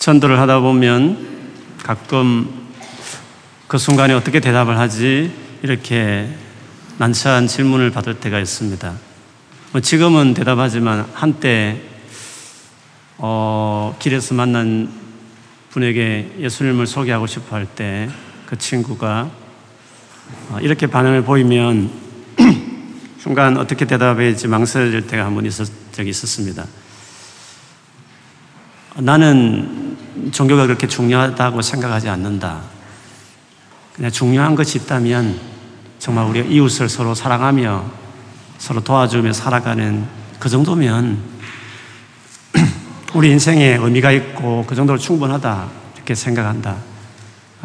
전도를 하다 보면 가끔 그 순간에 어떻게 대답을 하지 이렇게 난처한 질문을 받을 때가 있습니다. 뭐 지금은 대답하지만 한때 어, 길에서 만난 분에게 예수님을 소개하고 싶어 할 때 그 친구가 어, 이렇게 반응을 보이면 순간 어떻게 대답해야 할지 망설일 때가 한 번 있었, 적이 있었습니다. 나는 종교가 그렇게 중요하다고 생각하지 않는다. 그냥 중요한 것이 있다면 정말 우리가 이웃을 서로 사랑하며 서로 도와주며 살아가는 그 정도면 우리 인생에 의미가 있고 그 정도로 충분하다 이렇게 생각한다.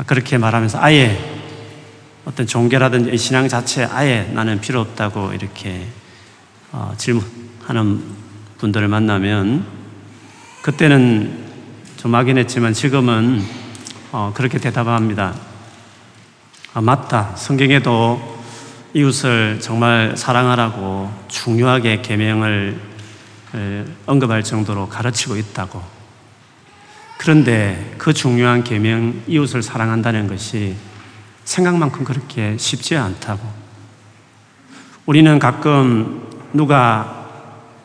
그렇게 말하면서 아예 어떤 종교라든지 신앙 자체 아예 나는 필요 없다고 이렇게 어, 질문하는 분들을 만나면 그때는 좀 막연했지만 지금은 어, 그렇게 대답합니다. 아, 맞다. 성경에도 이웃을 정말 사랑하라고 중요하게 계명을 언급할 정도로 가르치고 있다고. 그런데 그 중요한 계명 이웃을 사랑한다는 것이 생각만큼 그렇게 쉽지 않다고. 우리는 가끔 누가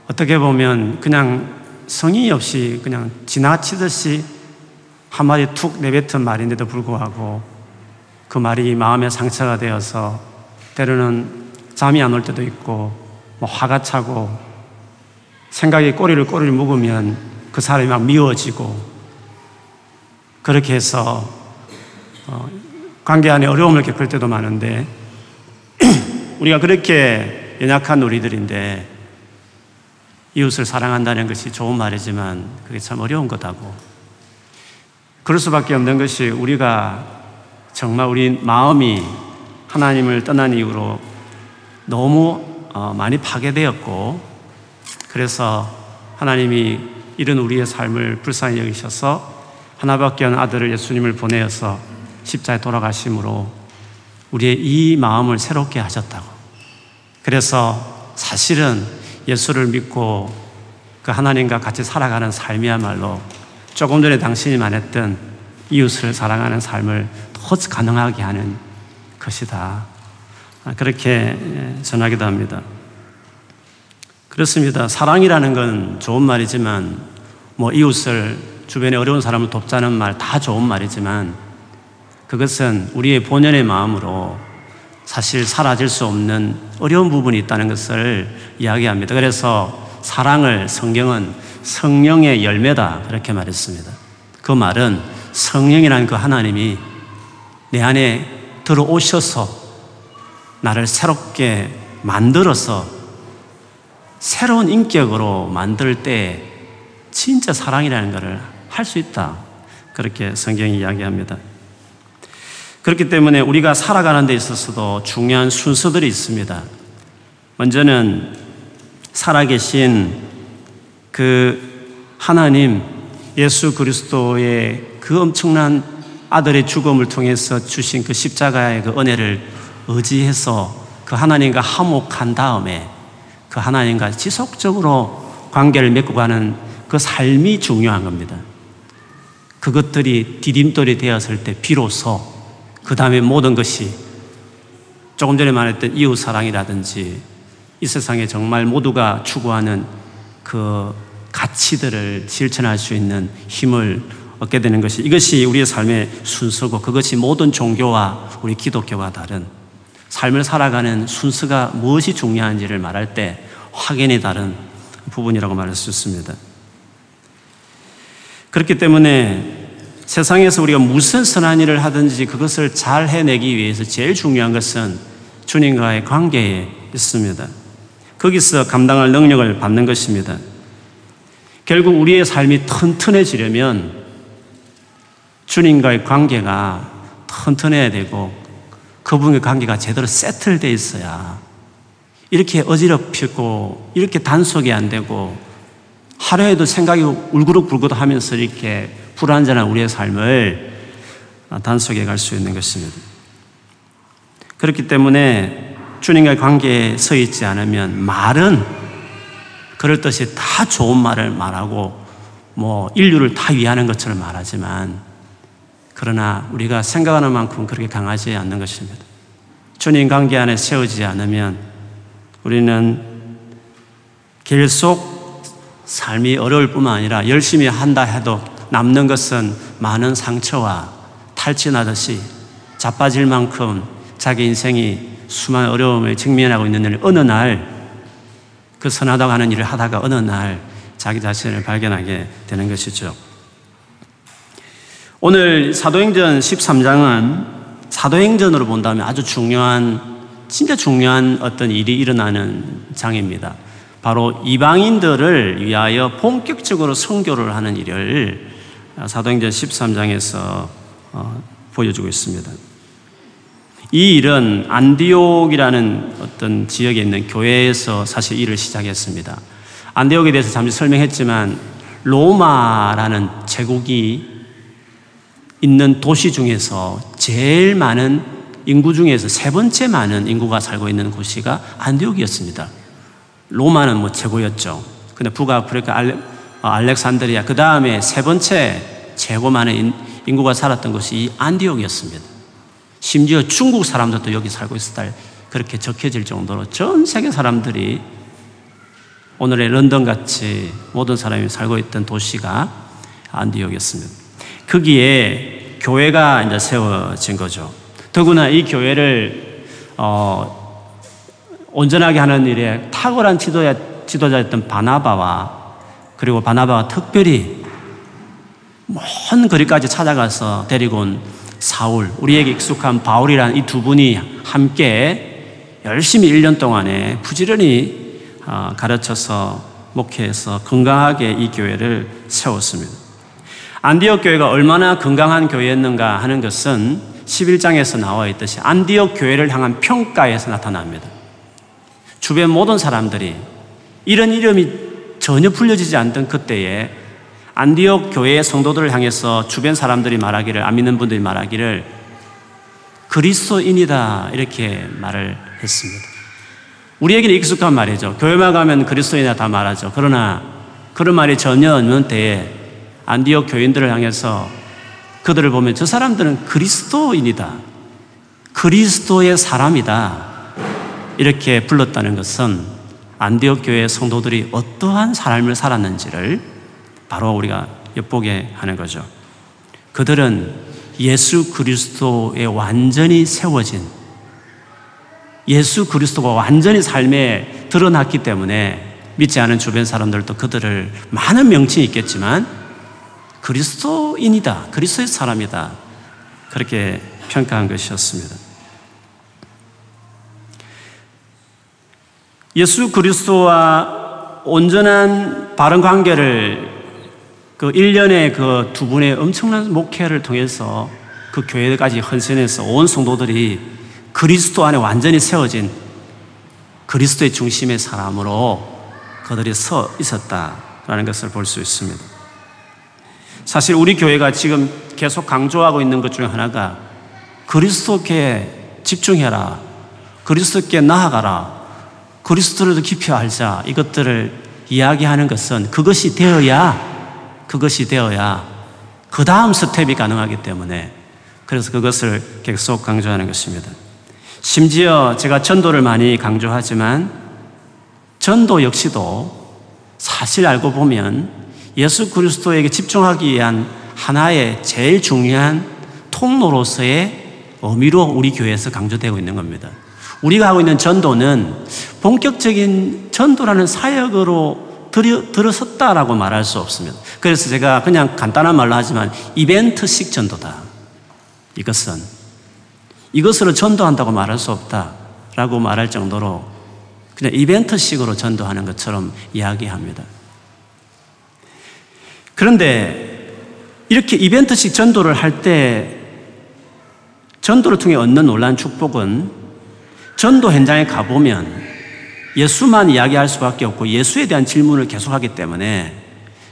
어떻게 보면 그냥 성의 없이 그냥 지나치듯이 한마디 툭 내뱉은 말인데도 불구하고 그 말이 마음에 상처가 되어서 때로는 잠이 안 올 때도 있고 뭐 화가 차고 생각이 꼬리를 꼬리를 묵으면 그 사람이 막 미워지고 그렇게 해서 어, 관계 안에 어려움을 겪을 때도 많은데 우리가 그렇게 연약한 우리들인데 이웃을 사랑한다는 것이 좋은 말이지만 그게 참 어려운 거다고. 그럴 수밖에 없는 것이 우리가 정말 우리 마음이 하나님을 떠난 이후로 너무 어, 많이 파괴되었고 그래서 하나님이 이런 우리의 삶을 불쌍히 여기셔서 하나밖에 없는 아들을 예수님을 보내어서 십자에 돌아가심으로 우리의 이 마음을 새롭게 하셨다고. 그래서 사실은 예수를 믿고 그 하나님과 같이 살아가는 삶이야말로 조금 전에 당신이 말했던 이웃을 사랑하는 삶을 더 가능하게 하는 것이다. 그렇게 전하기도 합니다. 그렇습니다. 사랑이라는 건 좋은 말이지만, 뭐 이웃을 주변에 어려운 사람을 돕자는 말 다 좋은 말이지만, 그것은 우리의 본연의 마음으로 사실 사라질 수 없는 어려운 부분이 있다는 것을 이야기합니다. 그래서 사랑을 성경은 성령의 열매다 그렇게 말했습니다. 그 말은 성령이라는 그 하나님이 내 안에 들어오셔서 나를 새롭게 만들어서 새로운 인격으로 만들 때 진짜 사랑이라는 것을 할 수 있다. 그렇게 성경이 이야기합니다. 그렇기 때문에 우리가 살아가는 데 있어서도 중요한 순서들이 있습니다. 먼저는 살아계신 그 하나님 예수 그리스도의 그 엄청난 아들의 죽음을 통해서 주신 그 십자가의 그 은혜를 의지해서 그 하나님과 화목한 다음에 그 하나님과 지속적으로 관계를 맺고 가는 그 삶이 중요한 겁니다. 그것들이 디딤돌이 되었을 때 비로소 그 다음에 모든 것이 조금 전에 말했던 이웃 사랑이라든지 이 세상에 정말 모두가 추구하는 그 가치들을 실천할 수 있는 힘을 얻게 되는 것이 이것이 우리의 삶의 순서고 그것이 모든 종교와 우리 기독교와 다른 삶을 살아가는 순서가 무엇이 중요한지를 말할 때 확연히 다른 부분이라고 말할 수 있습니다. 그렇기 때문에 세상에서 우리가 무슨 선한 일을 하든지 그것을 잘 해내기 위해서 제일 중요한 것은 주님과의 관계에 있습니다. 거기서 감당할 능력을 받는 것입니다. 결국 우리의 삶이 튼튼해지려면 주님과의 관계가 튼튼해야 되고 그분의 관계가 제대로 세틀되어 있어야 이렇게 어지럽히고 이렇게 단속이 안 되고 하루에도 생각이 울그룩불그룩 하면서 이렇게 불완전한 우리의 삶을 단속해 갈 수 있는 것입니다. 그렇기 때문에 주님과의 관계에 서 있지 않으면 말은 그럴 듯이 다 좋은 말을 말하고 뭐 인류를 다 위하는 것처럼 말하지만 그러나 우리가 생각하는 만큼 그렇게 강하지 않는 것입니다. 주님 관계 안에 세우지 않으면 우리는 계속 삶이 어려울 뿐만 아니라 열심히 한다 해도 남는 것은 많은 상처와 탈진하듯이 자빠질 만큼 자기 인생이 수많은 어려움에 직면하고 있는 일 어느 날 그 선하다고 하는 일을 하다가 어느 날 자기 자신을 발견하게 되는 것이죠. 오늘 사도행전 13장은 사도행전으로 본다면 아주 중요한, 진짜 중요한 어떤 일이 일어나는 장입니다. 바로 이방인들을 위하여 본격적으로 선교를 하는 일을 사도행전 13장에서 어, 보여주고 있습니다. 이 일은 안디옥이라는 어떤 지역에 있는 교회에서 사실 일을 시작했습니다. 안디옥에 대해서 잠시 설명했지만 로마라는 제국이 있는 도시 중에서 제일 많은 인구 중에서 세 번째 많은 인구가 살고 있는 도시가 안디옥이었습니다. 로마는 뭐 최고였죠. 근데 북아프리카 어, 알렉산드리아 그 다음에 세 번째 최고 많은 인구가 살았던 곳이 이 안디옥이었습니다. 심지어 중국 사람들도 여기 살고 있었다 그렇게 적혀질 정도로 전 세계 사람들이 오늘의 런던 같이 모든 사람이 살고 있던 도시가 안디옥이었습니다. 거기에 교회가 이제 세워진 거죠. 더구나 이 교회를 어, 온전하게 하는 일에 탁월한 지도자, 지도자였던 바나바와 그리고 바나바가 특별히 먼 거리까지 찾아가서 데리고 온 사울, 우리에게 익숙한 바울이라는 이 두 분이 함께 열심히 1년 동안에 부지런히 어, 가르쳐서 목회해서 건강하게 이 교회를 세웠습니다. 안디옥 교회가 얼마나 건강한 교회였는가 하는 것은 11장에서 나와 있듯이 안디옥 교회를 향한 평가에서 나타납니다. 주변 모든 사람들이 이런 이름이 전혀 불려지지 않던 그때에 안디옥 교회의 성도들을 향해서 주변 사람들이 말하기를 안 믿는 분들이 말하기를 그리스도인이다 이렇게 말을 했습니다. 우리에게는 익숙한 말이죠. 교회만 가면 그리스도인이다 다 말하죠. 그러나 그런 말이 전혀 없는 때에 안디옥 교인들을 향해서 그들을 보면 저 사람들은 그리스도인이다. 그리스도의 사람이다. 이렇게 불렀다는 것은 안디옥 교회 성도들이 어떠한 삶을 살았는지를 바로 우리가 엿보게 하는 거죠. 그들은 예수 그리스도에 완전히 세워진 예수 그리스도가 완전히 삶에 드러났기 때문에 믿지 않은 주변 사람들도 그들을 많은 명칭이 있겠지만 그리스도인이다. 그리스도의 사람이다. 그렇게 평가한 것이었습니다. 예수 그리스도와 온전한 바른 관계를 그 1년의 그두 분의 엄청난 목회를 통해서 그 교회까지 헌신해서 온 성도들이 그리스도 안에 완전히 세워진 그리스도의 중심의 사람으로 그들이 서 있었다라는 것을 볼 수 있습니다. 사실 우리 교회가 지금 계속 강조하고 있는 것 중에 하나가 그리스도께 집중해라. 그리스도께 나아가라. 그리스도를 더 깊이 알자. 이것들을 이야기하는 것은 그것이 되어야 그것이 되어야 그 다음 스텝이 가능하기 때문에 그래서 그것을 계속 강조하는 것입니다. 심지어 제가 전도를 많이 강조하지만 전도 역시도 사실 알고 보면 예수 그리스도에게 집중하기 위한 하나의 제일 중요한 통로로서의 의미로 우리 교회에서 강조되고 있는 겁니다. 우리가 하고 있는 전도는 본격적인 전도라는 사역으로 들어, 들어섰다라고 말할 수 없습니다. 그래서 제가 그냥 간단한 말로 하지만 이벤트식 전도다. 이것은 이것으로 전도한다고 말할 수 없다라고 말할 정도로 그냥 이벤트식으로 전도하는 것처럼 이야기합니다. 그런데 이렇게 이벤트식 전도를 할 때 전도를 통해 얻는 놀란 축복은 전도 현장에 가보면 예수만 이야기할 수밖에 없고 예수에 대한 질문을 계속하기 때문에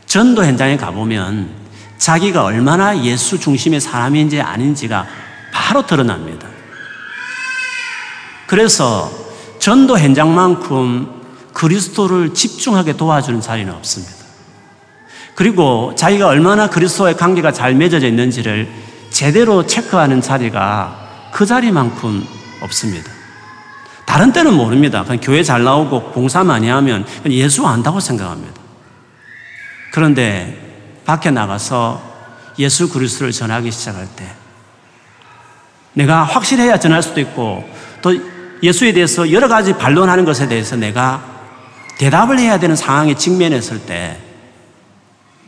전도 현장에 가보면 자기가 얼마나 예수 중심의 사람인지 아닌지가 바로 드러납니다. 그래서 전도 현장만큼 그리스도를 집중하게 도와주는 자리는 없습니다. 그리고 자기가 얼마나 그리스도의 관계가 잘 맺어져 있는지를 제대로 체크하는 자리가 그 자리만큼 없습니다. 다른 때는 모릅니다. 그냥 교회 잘 나오고 봉사 많이 하면 예수 안다고 생각합니다. 그런데 밖에 나가서 예수 그리스도를 전하기 시작할 때 내가 확실해야 전할 수도 있고 또 예수에 대해서 여러 가지 반론하는 것에 대해서 내가 대답을 해야 되는 상황에 직면했을 때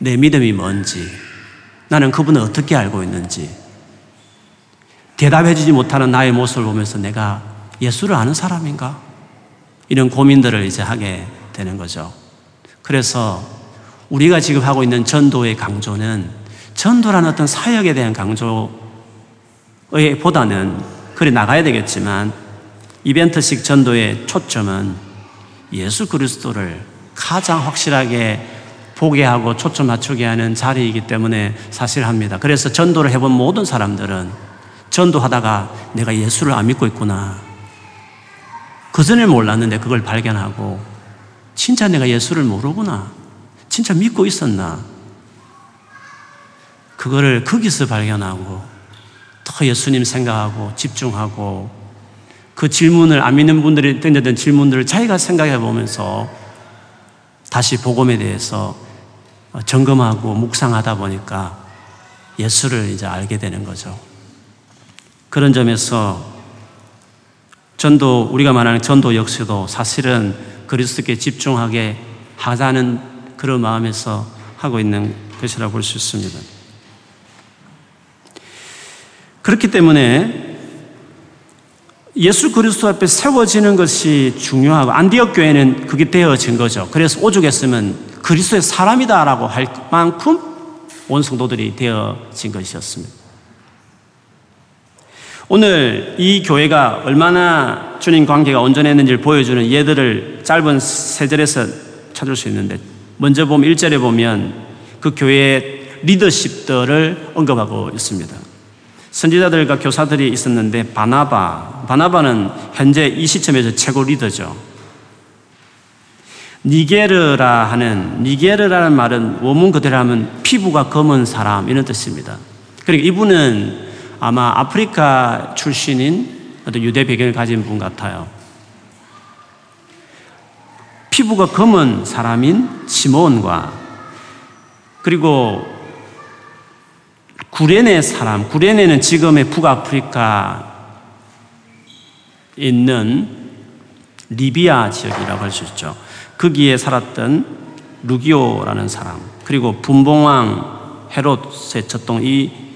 내 믿음이 뭔지 나는 그분을 어떻게 알고 있는지 대답해 주지 못하는 나의 모습을 보면서 내가 예수를 아는 사람인가? 이런 고민들을 이제 하게 되는 거죠. 그래서 우리가 지금 하고 있는 전도의 강조는 전도라는 어떤 사역에 대한 강조보다는 그래 나가야 되겠지만 이벤트식 전도의 초점은 예수 그리스도를 가장 확실하게 보게 하고 초점 맞추게 하는 자리이기 때문에 사실 합니다. 그래서 전도를 해본 모든 사람들은 전도하다가 내가 예수를 안 믿고 있구나. 그 전에 몰랐는데 그걸 발견하고 진짜 내가 예수를 모르구나. 진짜 믿고 있었나. 그거를 거기서 발견하고 더 예수님 생각하고 집중하고 그 질문을 안 믿는 분들이 던졌던 질문들을 자기가 생각해 보면서 다시 복음에 대해서 점검하고 묵상하다 보니까 예수를 이제 알게 되는 거죠. 그런 점에서 전도, 우리가 말하는 전도 역시도 사실은 그리스도께 집중하게 하자는 그런 마음에서 하고 있는 것이라고 볼수 있습니다. 그렇기 때문에 예수 그리스도 앞에 세워지는 것이 중요하고 안디옥 교회는 그게 되어진 거죠. 그래서 오죽했으면 그리스도의 사람이다라고 할 만큼 온 성도들이 되어진 것이었습니다. 오늘 이 교회가 얼마나 주님 관계가 온전했는지를 보여주는 예들을 짧은 세 절에서 찾을 수 있는데 먼저 보면 1절에 보면 그 교회의 리더십들을 언급하고 있습니다. 선지자들과 교사들이 있었는데 바나바, 바나바는 현재 이 시점에서 최고 리더죠. 니게르라 하는 니게르라는 말은 원문 그대로 하면 피부가 검은 사람 이런 뜻입니다. 그러니까 이분은 아마 아프리카 출신인 어떤 유대 배경을 가진 분 같아요. 피부가 검은 사람인 시몬과 그리고 구레네 사람, 구레네는 지금의 북아프리카 있는 리비아 지역이라고 할 수 있죠. 거기에 살았던 루기오라는 사람, 그리고 분봉왕 헤롯의 젖동 이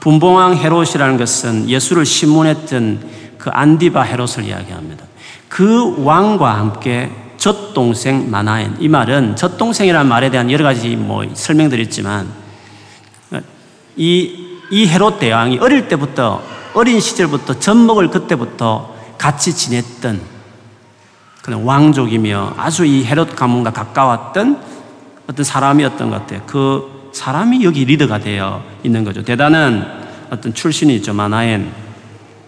분봉왕 헤롯이라는 것은 예수를 신문했던 그 안디바 헤롯을 이야기합니다. 그 왕과 함께 젖동생 마나엔 이 말은 젖동생이라는 말에 대한 여러 가지 뭐 설명들이 있지만 이, 이 헤롯 대왕이 어릴 때부터 어린 시절부터 젖먹을 그때부터 같이 지냈던 그런 왕족이며 아주 이 헤롯 가문과 가까웠던 어떤 사람이었던 것 같아요. 그 사람이 여기 리더가 되어 있는 거죠. 대단한 어떤 출신이 있죠. 마나엔.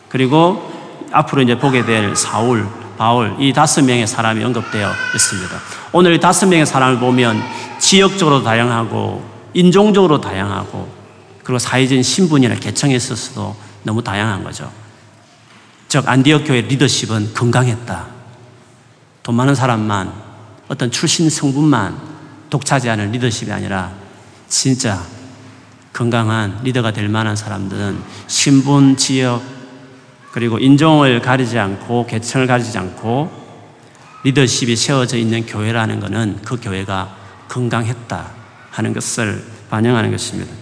그리고 앞으로 이제 보게 될 사울, 바울, 이 다섯 명의 사람이 언급되어 있습니다. 오늘 이 다섯 명의 사람을 보면 지역적으로 다양하고, 인종적으로 다양하고, 그리고 사회적인 신분이나 계층에 있어서도 너무 다양한 거죠. 즉, 안디옥 교회 리더십은 건강했다. 돈 많은 사람만, 어떤 출신 성분만 독차지 하는 리더십이 아니라 진짜 건강한 리더가 될 만한 사람들은 신분, 지역, 그리고 인종을 가리지 않고 계층을 가리지 않고 리더십이 세워져 있는 교회라는 것은 그 교회가 건강했다 하는 것을 반영하는 것입니다.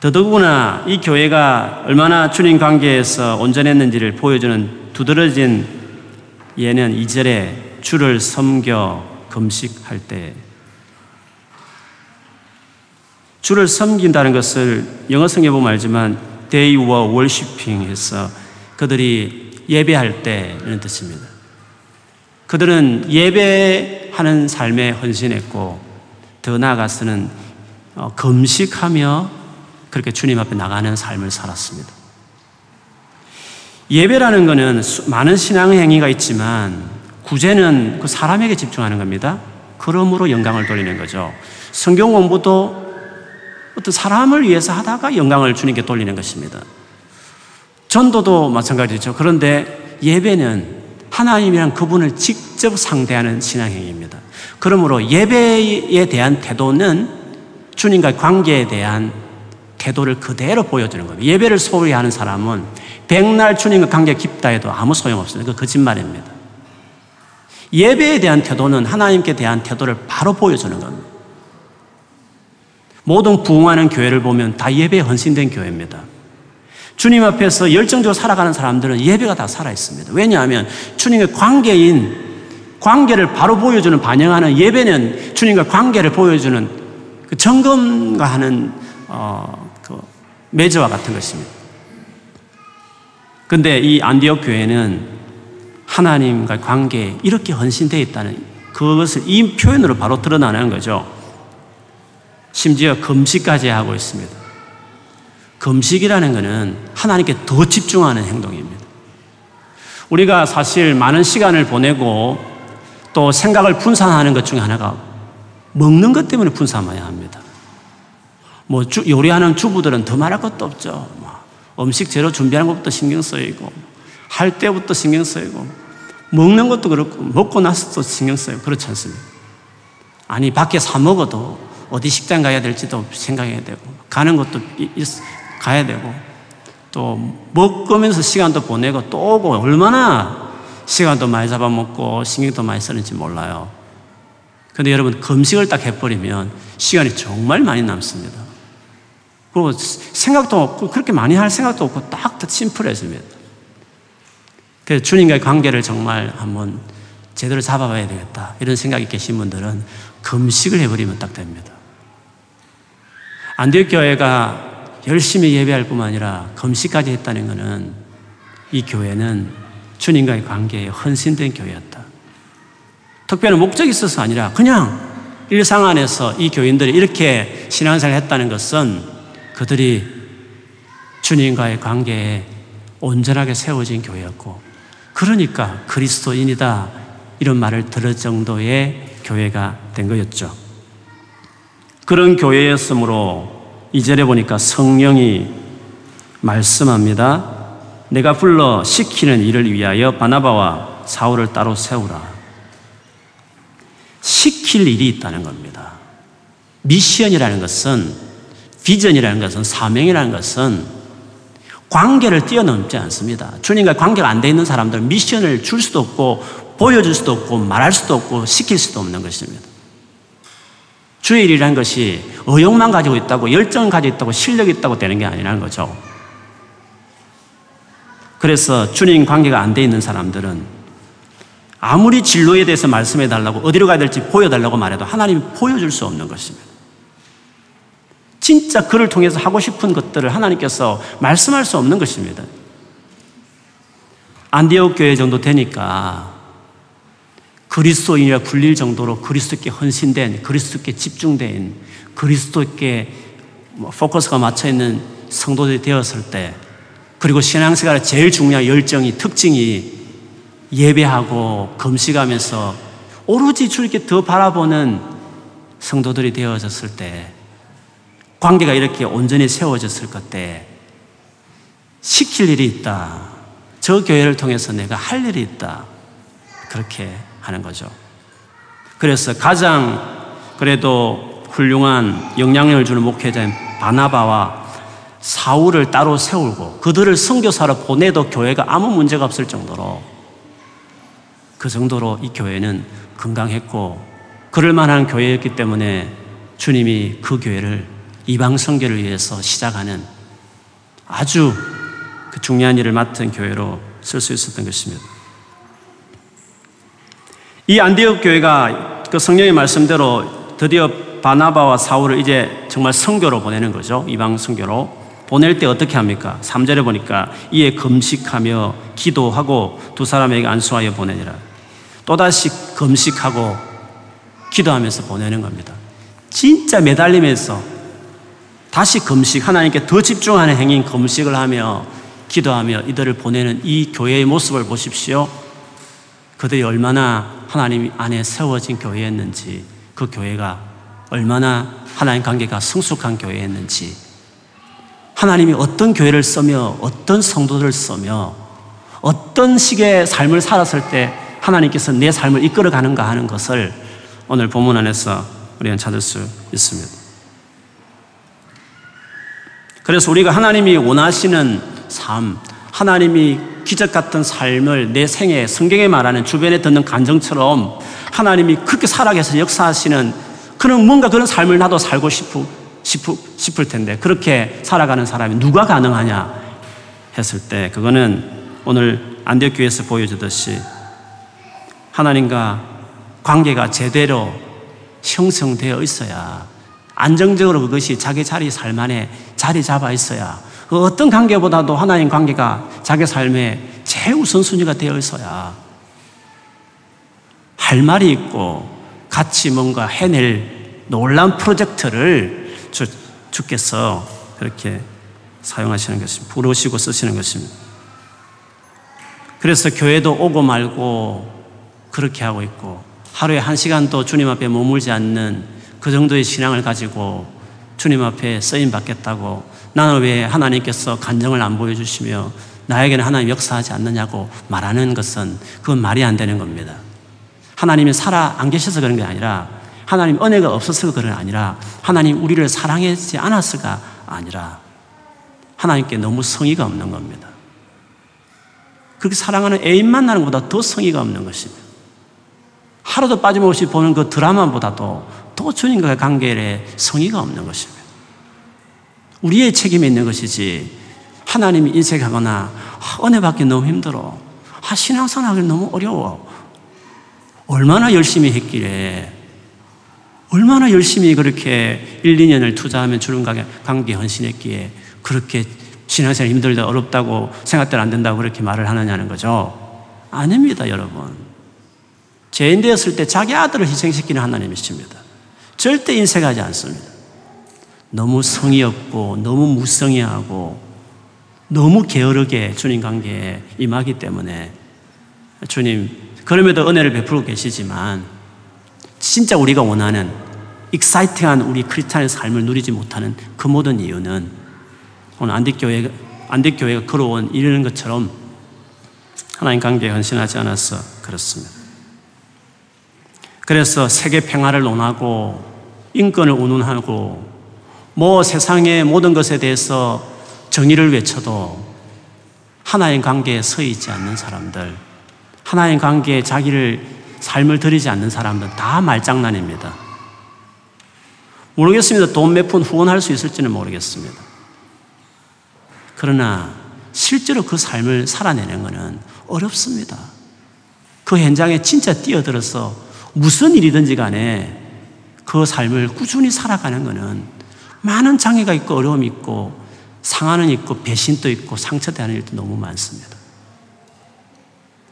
더더구나 이 교회가 얼마나 주님 관계에서 온전했는지를 보여주는 두드러진 예는 이절에 주를 섬겨 금식할 때 주를 섬긴다는 것을 영어 성에 보면 알지만 they were worshiping 해서 그들이 예배할 때 이런 뜻입니다. 그들은 예배하는 삶에 헌신했고 더 나아가서는 어, 금식하며 그렇게 주님 앞에 나가는 삶을 살았습니다. 예배라는 것은 많은 신앙 행위가 있지만 구제는 그 사람에게 집중하는 겁니다. 그러므로 영광을 돌리는 거죠. 성경 공부도 어떤 사람을 위해서 하다가 영광을 주님께 돌리는 것입니다. 전도도 마찬가지죠. 그런데 예배는 하나님이란 그분을 직접 상대하는 신앙행위입니다. 그러므로 예배에 대한 태도는 주님과의 관계에 대한 태도를 그대로 보여주는 겁니다. 예배를 소홀히 하는 사람은 백날 주님과 관계 깊다 해도 아무 소용없습니다. 그 거짓말입니다. 예배에 대한 태도는 하나님께 대한 태도를 바로 보여주는 겁니다. 모든 부흥하는 교회를 보면 다 예배에 헌신된 교회입니다. 주님 앞에서 열정적으로 살아가는 사람들은 예배가 다 살아있습니다. 왜냐하면 주님의 관계인 관계를 바로 보여주는 반영하는 예배는 주님과 관계를 보여주는 그 점검과 하는 어, 그 매저와 같은 것입니다. 근데 이 안디옥 교회는 하나님과 관계에 이렇게 헌신되어 있다는 그것을 이 표현으로 바로 드러나는 거죠. 심지어 금식까지 하고 있습니다. 금식이라는 것은 하나님께 더 집중하는 행동입니다. 우리가 사실 많은 시간을 보내고 또 생각을 분산하는 것 중에 하나가 먹는 것 때문에 분산해야 합니다. 뭐 주, 요리하는 주부들은 더 말할 것도 없죠. 뭐 음식 재료 준비하는 것부터 신경 쓰이고 할 때부터 신경 쓰이고 먹는 것도 그렇고 먹고 나서도 신경 쓰이고 그렇지 않습니까? 아니 밖에 사 먹어도 어디 식당 가야 될지도 생각해야 되고 가는 것도 가야 되고 또 먹으면서 시간도 보내고 또 오고 얼마나 시간도 많이 잡아먹고 신경도 많이 쓰는지 몰라요. 근데 여러분 금식을 딱 해버리면 시간이 정말 많이 남습니다. 그리고 생각도 없고 그렇게 많이 할 생각도 없고 딱 심플해집니다. 그래서 주님과의 관계를 정말 한번 제대로 잡아봐야 되겠다. 이런 생각이 계신 분들은 금식을 해버리면 딱 됩니다. 안디옥 교회가 열심히 예배할 뿐만 아니라 금식까지 했다는 것은 이 교회는 주님과의 관계에 헌신된 교회였다. 특별한 목적이 있어서 아니라 그냥 일상 안에서 이 교인들이 이렇게 신앙생활을 했다는 것은 그들이 주님과의 관계에 온전하게 세워진 교회였고 그러니까 그리스도인이다 이런 말을 들을 정도의 교회가 된 거였죠. 그런 교회였으므로 이절에 보니까 성령이 말씀합니다. 내가 불러 시키는 일을 위하여 바나바와 사울을 따로 세우라. 시킬 일이 있다는 겁니다. 미션이라는 것은 비전이라는 것은 사명이라는 것은 관계를 뛰어넘지 않습니다. 주님과 관계가 안 돼 있는 사람들은 미션을 줄 수도 없고 보여줄 수도 없고 말할 수도 없고 시킬 수도 없는 것입니다. 주의 일이라는 것이 의욕만 가지고 있다고 열정을 가지고 있다고 실력이 있다고 되는 게 아니라는 거죠. 그래서 주님 관계가 안 돼 있는 사람들은 아무리 진로에 대해서 말씀해 달라고 어디로 가야 될지 보여달라고 말해도 하나님이 보여줄 수 없는 것입니다. 진짜 그를 통해서 하고 싶은 것들을 하나님께서 말씀할 수 없는 것입니다. 안디옥 교회 정도 되니까 그리스도인이라 불릴 정도로 그리스도께 헌신된, 그리스도께 집중된, 그리스도께 뭐 포커스가 맞춰 있는 성도들이 되었을 때, 그리고 신앙생활의 제일 중요한 열정이, 특징이 예배하고 금식하면서 오로지 주님께 더 바라보는 성도들이 되어졌을 때, 관계가 이렇게 온전히 세워졌을 것 때, 시킬 일이 있다. 저 교회를 통해서 내가 할 일이 있다. 그렇게 하는 거죠. 그래서 가장 그래도 훌륭한 영향력을 주는 목회자인 바나바와 사울을 따로 세우고 그들을 선교사로 보내도 교회가 아무 문제가 없을 정도로 그 정도로 이 교회는 건강했고 그럴 만한 교회였기 때문에 주님이 그 교회를 이방 선교를 위해서 시작하는 아주 그 중요한 일을 맡은 교회로 쓸 수 있었던 것입니다. 이 안디옥 교회가 그 성령의 말씀대로 드디어 바나바와 사울을 이제 정말 성교로 보내는 거죠. 이방 성교로. 보낼 때 어떻게 합니까? 3절에 보니까 이에 금식하며 기도하고 두 사람에게 안수하여 보내니라. 또다시 금식하고 기도하면서 보내는 겁니다. 진짜 매달리면서 다시 금식, 하나님께 더 집중하는 행인 금식을 하며 기도하며 이들을 보내는 이 교회의 모습을 보십시오. 그들이 얼마나 하나님 안에 세워진 교회였는지 그 교회가 얼마나 하나님 관계가 성숙한 교회였는지 하나님이 어떤 교회를 써며 어떤 성도들을 써며 어떤 식의 삶을 살았을 때 하나님께서 내 삶을 이끌어 가는가 하는 것을 오늘 본문 안에서 우리는 찾을 수 있습니다. 그래서 우리가 하나님이 원하시는 삶, 하나님이 기적 같은 삶을 내 생에 성경에 말하는 주변에 듣는 간정처럼 하나님이 그렇게 살아계서 역사하시는 그런 뭔가 그런 삶을 나도 살고 싶고 싶을, 싶을 텐데 그렇게 살아가는 사람이 누가 가능하냐 했을 때 그거는 오늘 안디옥교회에서 보여주듯이 하나님과 관계가 제대로 형성되어 있어야 안정적으로 그것이 자기 자리 삶 안에 자리 잡아 있어야 그 어떤 관계보다도 하나님 관계가 자기 삶에 제일 우선순위가 되어 있어야 할 말이 있고 같이 뭔가 해낼 놀란 프로젝트를 주, 주께서 그렇게 사용하시는 것입니다. 부르시고 쓰시는 것입니다. 그래서 교회도 오고 말고 그렇게 하고 있고 하루에 한 시간도 주님 앞에 머물지 않는 그 정도의 신앙을 가지고 주님 앞에 쓰임 받겠다고 나는 왜 하나님께서 간정을 안 보여주시며 나에게는 하나님 역사하지 않느냐고 말하는 것은 그건 말이 안 되는 겁니다. 하나님이 살아 안 계셔서 그런 게 아니라 하나님 은혜가 없어서 그런 게 아니라 하나님 우리를 사랑하지 않았을까 아니라 하나님께 너무 성의가 없는 겁니다. 그렇게 사랑하는 애인 만나는 것보다 더 성의가 없는 것입니다. 하루도 빠짐없이 보는 그 드라마보다도 또 주님과의 관계에 성의가 없는 것입니다. 우리의 책임이 있는 것이지 하나님이 인색하거나 아, 은혜 받기 너무 힘들어. 아, 신앙생활 하기 너무 어려워. 얼마나 열심히 했길래 얼마나 열심히 그렇게 1, 2년을 투자하면 주는 관계 헌신했기에 그렇게 신앙생활 힘들다 어렵다고 생각대로 안 된다고 그렇게 말을 하느냐는 거죠. 아닙니다, 여러분. 죄인 되었을 때 자기 아들을 희생시키는 하나님이십니다. 절대 인색하지 않습니다. 너무 성의 없고 너무 무성의하고 너무 게으르게 주님 관계에 임하기 때문에 주님 그럼에도 은혜를 베풀고 계시지만 진짜 우리가 원하는 익사이팅한 우리 크리스찬의 삶을 누리지 못하는 그 모든 이유는 오늘 안디교회 안디교회가 걸어온 이런 것처럼 하나님 관계에 헌신하지 않아서 그렇습니다. 그래서 세계 평화를 논하고 인권을 운운하고 뭐 세상의 모든 것에 대해서 정의를 외쳐도 하나님 관계에 서 있지 않는 사람들, 하나님 관계에 자기를 삶을 들이지 않는 사람들 다 말장난입니다. 모르겠습니다. 돈 몇 푼 후원할 수 있을지는 모르겠습니다. 그러나 실제로 그 삶을 살아내는 것은 어렵습니다. 그 현장에 진짜 뛰어들어서 무슨 일이든지 간에 그 삶을 꾸준히 살아가는 것은 많은 장애가 있고 어려움이 있고 상하는 있고 배신도 있고 상처되는 일도 너무 많습니다.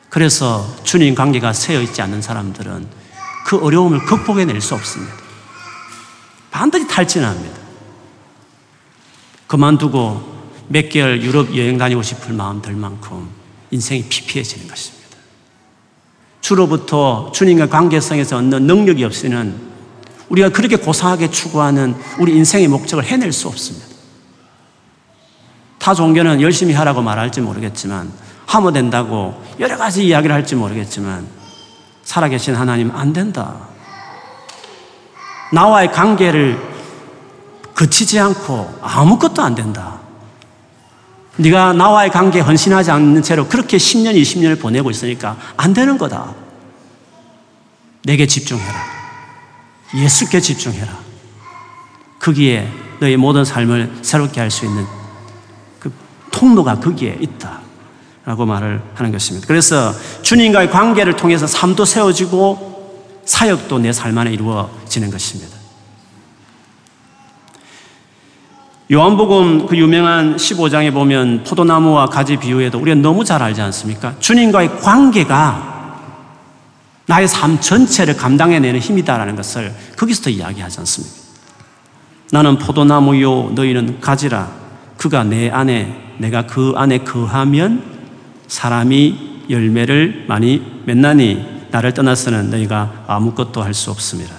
그래서 주님 관계가 세어 있지 않는 사람들은 그 어려움을 극복해낼 수 없습니다. 반드시 탈진합니다. 그만두고 몇 개월 유럽 여행 다니고 싶을 마음 들 만큼 인생이 피폐해지는 것입니다. 주로부터 주님과 관계성에서 얻는 능력이 없이는 우리가 그렇게 고상하게 추구하는 우리 인생의 목적을 해낼 수 없습니다. 타 종교는 열심히 하라고 말할지 모르겠지만 하면 된다고 여러 가지 이야기를 할지 모르겠지만 살아계신 하나님 안 된다. 나와의 관계를 거치지 않고 아무것도 안 된다. 네가 나와의 관계에 헌신하지 않는 채로 그렇게 10년, 20년을 보내고 있으니까 안 되는 거다. 내게 집중해라. 예수께 집중해라. 거기에 너의 모든 삶을 새롭게 할 수 있는 그 통로가 거기에 있다. 라고 말을 하는 것입니다. 그래서 주님과의 관계를 통해서 삶도 세워지고 사역도 내 삶 안에 이루어지는 것입니다. 요한복음 그 유명한 15장에 보면 포도나무와 가지 비유에도 우리가 너무 잘 알지 않습니까? 주님과의 관계가 나의 삶 전체를 감당해내는 힘이다라는 것을 거기서도 이야기하지 않습니까? 나는 포도나무요, 너희는 가지라. 그가 내 안에, 내가 그 안에 거하면 사람이 열매를 많이 맺나니 나를 떠나서는 너희가 아무것도 할 수 없습니다.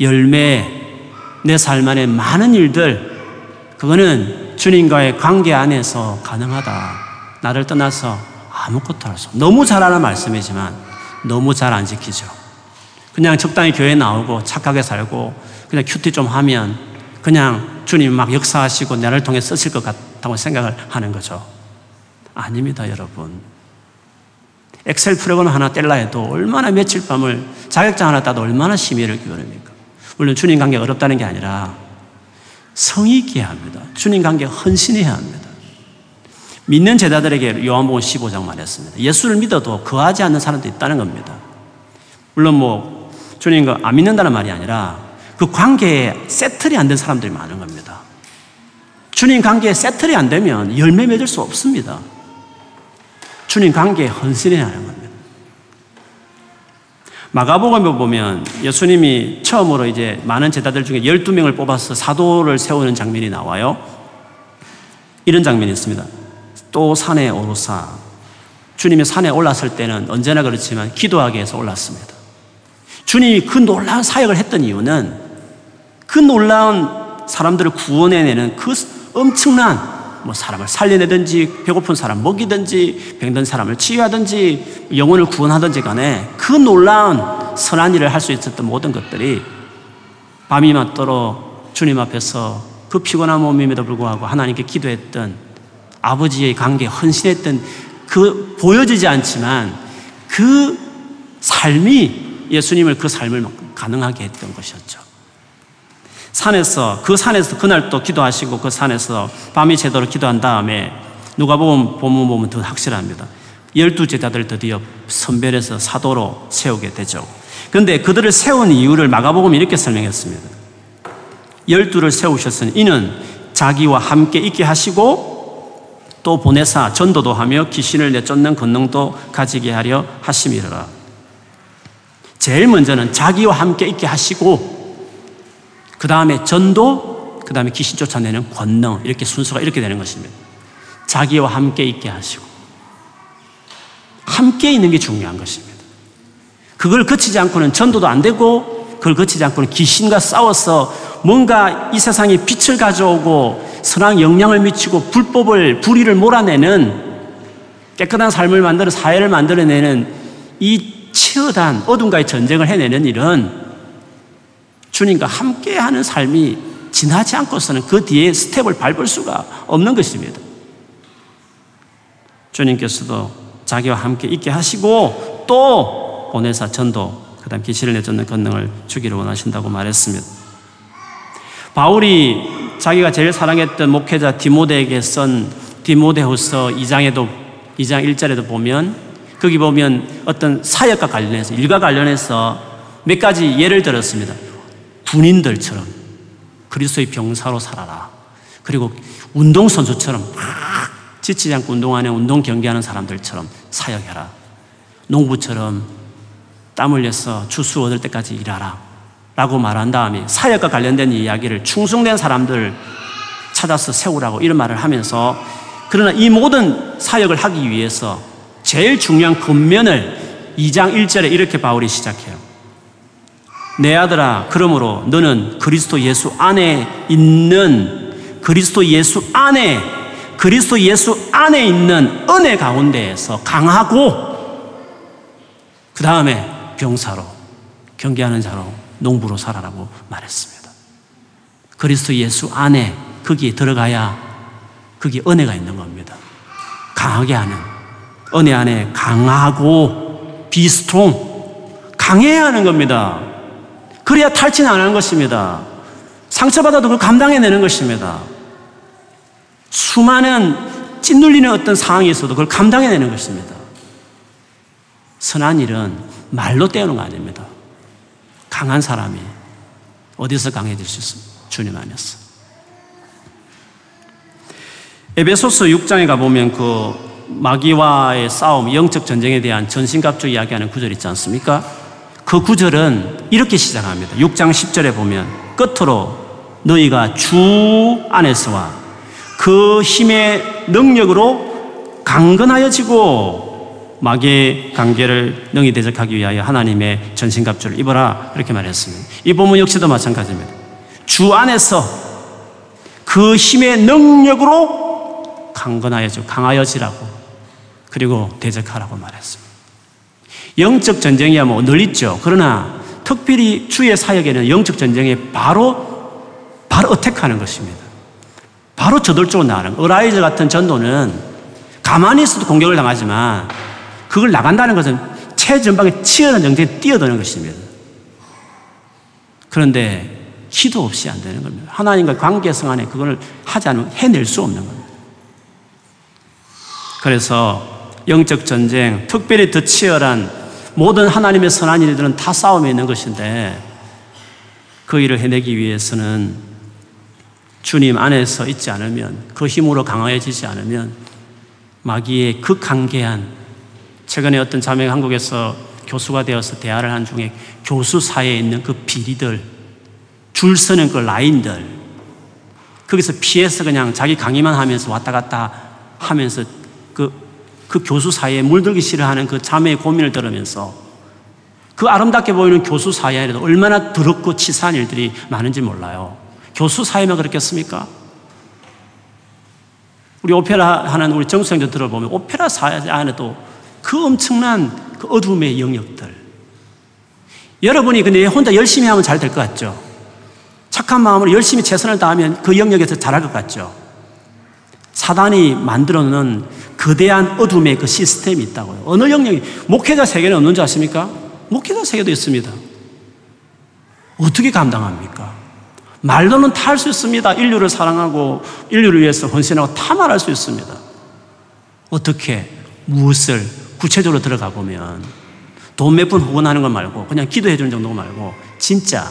열매, 내 삶 안에 많은 일들, 그거는 주님과의 관계 안에서 가능하다. 나를 떠나서 아무것도 할 수 없어. 너무 잘하는 말씀이지만 너무 잘 안 지키죠. 그냥 적당히 교회 나오고 착하게 살고 그냥 큐티 좀 하면 그냥 주님 막 역사하시고 나를 통해 쓰실 것 같다고 생각을 하는 거죠. 아닙니다, 여러분. 엑셀 프로그램 하나 뗄라 해도 얼마나 며칠 밤을 자격증 하나 따도 얼마나 심의를 기울입니까? 물론 주님 관계 어렵다는 게 아니라 성의 있게 합니다. 주님 관계 헌신해야 합니다. 믿는 제자들에게 요한복음 15장 말했습니다. 예수를 믿어도 거하지 않는 사람도 있다는 겁니다. 물론 뭐 주님과 안 믿는다는 말이 아니라 그 관계에 세틀이 안 된 사람들이 많은 겁니다. 주님 관계에 세틀이 안 되면 열매 맺을 수 없습니다. 주님 관계에 헌신해야 하는 겁니다. 마가복음에 보면 예수님이 처음으로 이제 많은 제자들 중에 12명을 뽑아서 사도를 세우는 장면이 나와요. 이런 장면이 있습니다. 또 산에 오르사 주님이 산에 올랐을 때는 언제나 그렇지만 기도하기 위해서 올랐습니다. 주님이 그 놀라운 사역을 했던 이유는 그 놀라운 사람들을 구원해내는 그 엄청난 뭐 사람을 살려내든지 배고픈 사람 먹이든지 병든 사람을 치유하든지 영혼을 구원하든지 간에 그 놀라운 선한 일을 할 수 있었던 모든 것들이 밤이 맞도록 주님 앞에서 그 피곤한 몸임에도 불구하고 하나님께 기도했던 아버지의 관계에 헌신했던 그 보여지지 않지만 그 삶이 예수님을 그 삶을 가능하게 했던 것이었죠. 산에서 그 산에서 그날 또 기도하시고 그 산에서 밤이 제대로 기도한 다음에 누가 보면 보면 보면 더 확실합니다. 열두 제자들 드디어 선별해서 사도로 세우게 되죠. 그런데 그들을 세운 이유를 마가복음 이렇게 설명했습니다. 열두를 세우셨으니 이는 자기와 함께 있게 하시고 또 보내사 전도도 하며 귀신을 내쫓는 권능도 가지게 하려 하심이라. 제일 먼저는 자기와 함께 있게 하시고 그 다음에 전도, 그 다음에 귀신 쫓아내는 권능 이렇게 순서가 이렇게 되는 것입니다. 자기와 함께 있게 하시고 함께 있는 게 중요한 것입니다. 그걸 거치지 않고는 전도도 안 되고 그걸 거치지 않고는 귀신과 싸워서 뭔가 이 세상에 빛을 가져오고 선한 영향을 미치고 불법을 불의를 몰아내는 깨끗한 삶을 만들어 사회를 만들어내는 이 치열한 어둠과의 전쟁을 해내는 일은 주님과 함께하는 삶이 지나지 않고서는 그 뒤에 스텝을 밟을 수가 없는 것입니다. 주님께서도 자기와 함께 있게 하시고 또 보내사 전도 그다음 기시를 내쫓는 권능을 주기를 원하신다고 말했습니다. 바울이 자기가 제일 사랑했던 목회자 디모데에게 쓴 디모데후서 2장에도 2장 1절에도 보면 거기 보면 어떤 사역과 관련해서 일과 관련해서 몇 가지 예를 들었습니다. 군인들처럼 그리스도의 병사로 살아라. 그리고 운동선수처럼 막 지치지 않고 운동하는 운동 경기하는 사람들처럼 사역해라. 농부처럼 땀 흘려서 주수 얻을 때까지 일하라. 라고 말한 다음에 사역과 관련된 이야기를 충성된 사람들 찾아서 세우라고 이런 말을 하면서 그러나 이 모든 사역을 하기 위해서 제일 중요한 겉면을 2장 1절에 이렇게 바울이 시작해요. 내 아들아, 그러므로 너는 그리스도 예수 안에 있는 그리스도 예수 안에 그리스도 예수 안에 있는 은혜 가운데에서 강하고 그 다음에 병사로 경계하는 자로 농부로 살아라고 말했습니다. 그리스도 예수 안에 거기에 들어가야 거기에 은혜가 있는 겁니다. 강하게 하는 은혜 안에 강하고 비스트롱 강해야 하는 겁니다. 그래야 탈진 안 하는 것입니다. 상처받아도 그걸 감당해내는 것입니다. 수많은 찐눌리는 어떤 상황이 있어도 그걸 감당해내는 것입니다. 선한 일은 말로 때우는 거 아닙니다. 강한 사람이 어디서 강해질 수 있습니다. 주님 안에서. 에베소서 6장에 가보면 그 마귀와의 싸움, 영적 전쟁에 대한 전신갑주 이야기하는 구절 있지 않습니까? 그 구절은 이렇게 시작합니다. 6장 10절에 보면 끝으로 너희가 주 안에서와 그 힘의 능력으로 강건하여지고 마귀의 관계를 능히 대적하기 위하여 하나님의 전신갑주를 입어라 이렇게 말했습니다. 이 본문 역시도 마찬가지입니다. 주 안에서 그 힘의 능력으로 강건하여져 강하여지라고 그리고 대적하라고 말했습니다. 영적 전쟁이야 뭐 늘 있죠. 그러나 특별히 주의 사역에는 영적 전쟁에 바로 바로 attack하는 것입니다. 바로 저돌적으로 나가는 Arise 같은 전도는 가만히 있어도 공격을 당하지만 그걸 나간다는 것은 최전방에 치열한 전쟁에 뛰어드는 것입니다. 그런데 기도 없이 안 되는 겁니다. 하나님과 관계성 안에 그걸 하지 않으면 해낼 수 없는 겁니다. 그래서 영적 전쟁, 특별히 더 치열한 모든 하나님의 선한 일들은 다 싸움에 있는 것인데 그 일을 해내기 위해서는 주님 안에서 있지 않으면 그 힘으로 강화해지지 않으면 마귀의 극강계한 최근에 어떤 자매가 한국에서 교수가 되어서 대화를 한 중에 교수 사이에 있는 그 비리들 줄 서는 그 라인들 거기서 피해서 그냥 자기 강의만 하면서 왔다 갔다 하면서 그, 그 교수 사이에 물들기 싫어하는 그 자매의 고민을 들으면서 그 아름답게 보이는 교수 사이에도 얼마나 더럽고 치사한 일들이 많은지 몰라요. 교수 사이만 그렇겠습니까? 우리 오페라 하는 우리 정수생들 들어보면 오페라 사회 안에도 그 엄청난 그 어둠의 영역들. 여러분이 근데 혼자 열심히 하면 잘 될 것 같죠? 착한 마음으로 열심히 최선을 다하면 그 영역에서 잘할 것 같죠? 사단이 만들어 놓은 거대한 어둠의 그 시스템이 있다고요. 어느 영역이, 목회자 세계는 없는 줄 아십니까? 목회자 세계도 있습니다. 어떻게 감당합니까? 말로는 다할수 있습니다. 인류를 사랑하고 인류를 위해서 헌신하고 다 말할 수 있습니다. 어떻게, 무엇을 구체적으로 들어가 보면 돈 몇 푼 후원하는 것 말고 그냥 기도해 주는 정도 말고 진짜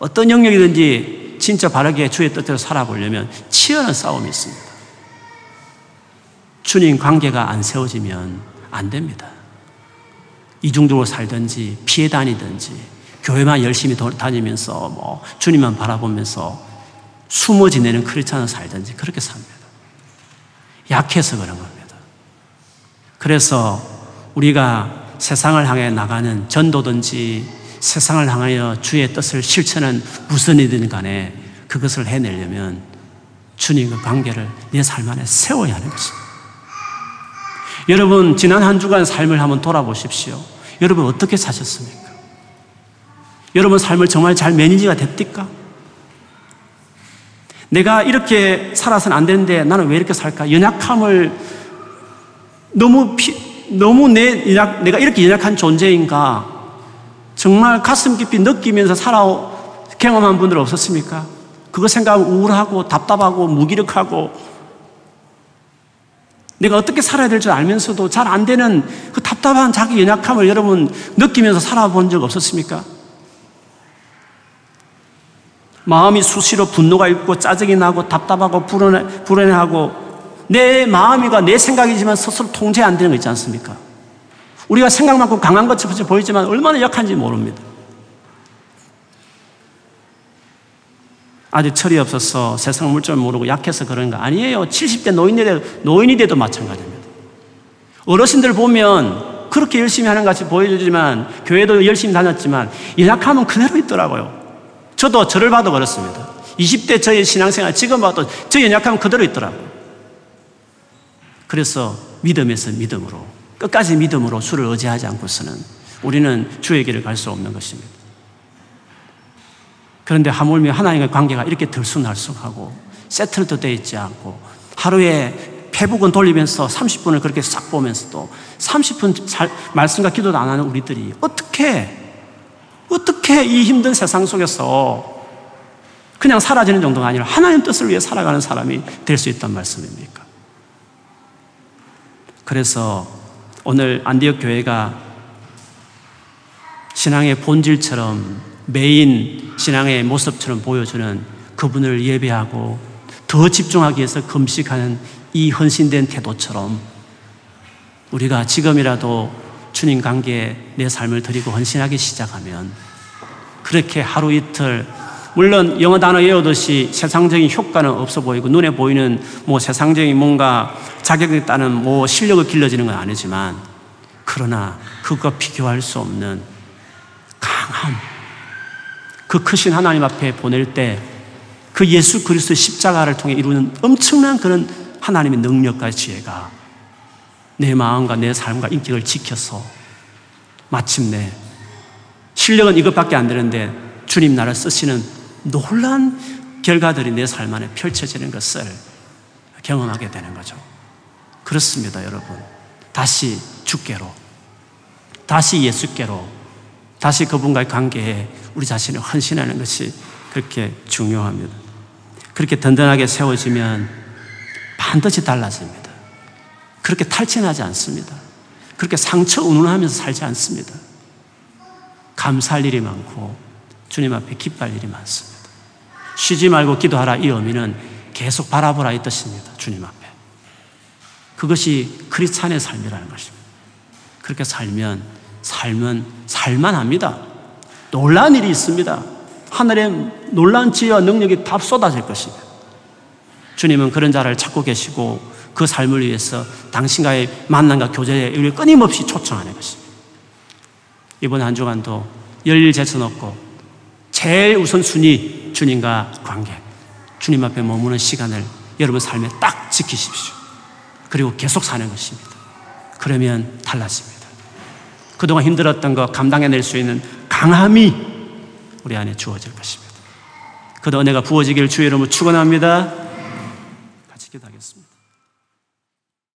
어떤 영역이든지 진짜 바르게 주의 뜻대로 살아보려면 치열한 싸움이 있습니다. 주님 관계가 안 세워지면 안 됩니다. 이중적으로 살든지 피해 다니든지 교회만 열심히 다니면서 뭐 주님만 바라보면서 숨어 지내는 크리스찬을 살든지 그렇게 삽니다. 약해서 그런 겁니다. 그래서 우리가 세상을 향해 나가는 전도든지 세상을 향하여 주의 뜻을 실천한 무슨 일이든 간에 그것을 해내려면 주님과 관계를 내 삶 안에 세워야 하는 것입니다. 여러분, 지난 한 주간 삶을 한번 돌아보십시오. 여러분, 어떻게 사셨습니까? 여러분 삶을 정말 잘 매니지가 됐습니까? 내가 이렇게 살아서는 안 되는데 나는 왜 이렇게 살까? 연약함을 너무 피, 너무 내 연약, 내가 이렇게 연약한 존재인가? 정말 가슴 깊이 느끼면서 살아 경험한 분들 없었습니까? 그거 생각하면 우울하고 답답하고 무기력하고 내가 어떻게 살아야 될 줄 알면서도 잘 안 되는 그 답답한 자기 연약함을 여러분 느끼면서 살아본 적 없었습니까? 마음이 수시로 분노가 있고 짜증이 나고 답답하고 불안해, 불안해하고 내 마음이가 내 생각이지만 스스로 통제 안 되는 거 있지 않습니까? 우리가 생각만큼 강한 것처럼 보이지만 얼마나 약한지 모릅니다. 아직 철이 없어서 세상 물줄 모르고 약해서 그런 거 아니에요. 70대 노인이 돼도, 노인이 돼도 마찬가지입니다. 어르신들 보면 그렇게 열심히 하는 것 같이 보여주지만 교회도 열심히 다녔지만 연약함은 그대로 있더라고요. 저도 저를 봐도 그렇습니다. 20대 저의 신앙생활 지금 봐도 저 연약함 그대로 있더라고요. 그래서 믿음에서 믿음으로 끝까지 믿음으로 주를 의지하지 않고서는 우리는 주의 길을 갈 수 없는 것입니다. 그런데 하물며 하나님과의 관계가 이렇게 들쑥날쑥하고 세틀도 되어 있지 않고 하루에 페북은 돌리면서 30분을 그렇게 싹 보면서도 30분 잘, 말씀과 기도도 안 하는 우리들이 어떻게 어떻게 이 힘든 세상 속에서 그냥 사라지는 정도가 아니라 하나님 뜻을 위해 살아가는 사람이 될 수 있단 말씀입니까? 그래서 오늘 안디옥 교회가 신앙의 본질처럼 메인 신앙의 모습처럼 보여주는 그분을 예배하고 더 집중하기 위해서 금식하는 이 헌신된 태도처럼 우리가 지금이라도 주님 관계에 내 삶을 드리고 헌신하기 시작하면 그렇게 하루 이틀 물론 영어 단어 외우듯이 세상적인 효과는 없어 보이고 눈에 보이는 뭐 세상적인 뭔가 자격이 따는 뭐 실력을 길러지는 건 아니지만 그러나 그것과 비교할 수 없는 강함, 그 크신 하나님 앞에 보낼 때 그 예수 그리스도의 십자가를 통해 이루는 엄청난 그런 하나님의 능력과 지혜가 내 마음과 내 삶과 인격을 지켜서 마침내 실력은 이것밖에 안 되는데 주님 나를 쓰시는 놀란 결과들이 내 삶 안에 펼쳐지는 것을 경험하게 되는 거죠. 그렇습니다, 여러분. 다시 주께로, 다시 예수께로, 다시 그분과의 관계에 우리 자신을 헌신하는 것이 그렇게 중요합니다. 그렇게 든든하게 세워지면 반드시 달라집니다. 그렇게 탈진하지 않습니다. 그렇게 상처 운운하면서 살지 않습니다. 감사할 일이 많고 주님 앞에 기뻐할 일이 많습니다. 쉬지 말고 기도하라 이 의미는 계속 바라보라 이 뜻입니다. 주님 앞에. 그것이 크리스찬의 삶이라는 것입니다. 그렇게 살면 삶은 살만합니다. 놀라운 일이 있습니다. 하늘의 놀라운 지혜와 능력이 다 쏟아질 것입니다. 주님은 그런 자를 찾고 계시고 그 삶을 위해서 당신과의 만남과 교제에 끊임없이 초청하는 것입니다. 이번 한 주간도 열일 제천 없고 제일 우선순위 주님과 관계, 주님 앞에 머무는 시간을 여러분 삶에 딱 지키십시오. 그리고 계속 사는 것입니다. 그러면 달라집니다. 그동안 힘들었던 거 감당해낼 수 있는 강함이 우리 안에 주어질 것입니다. 그 은혜가 부어지기를 주의 이름으로 축원합니다. 같이 기도하겠습니다.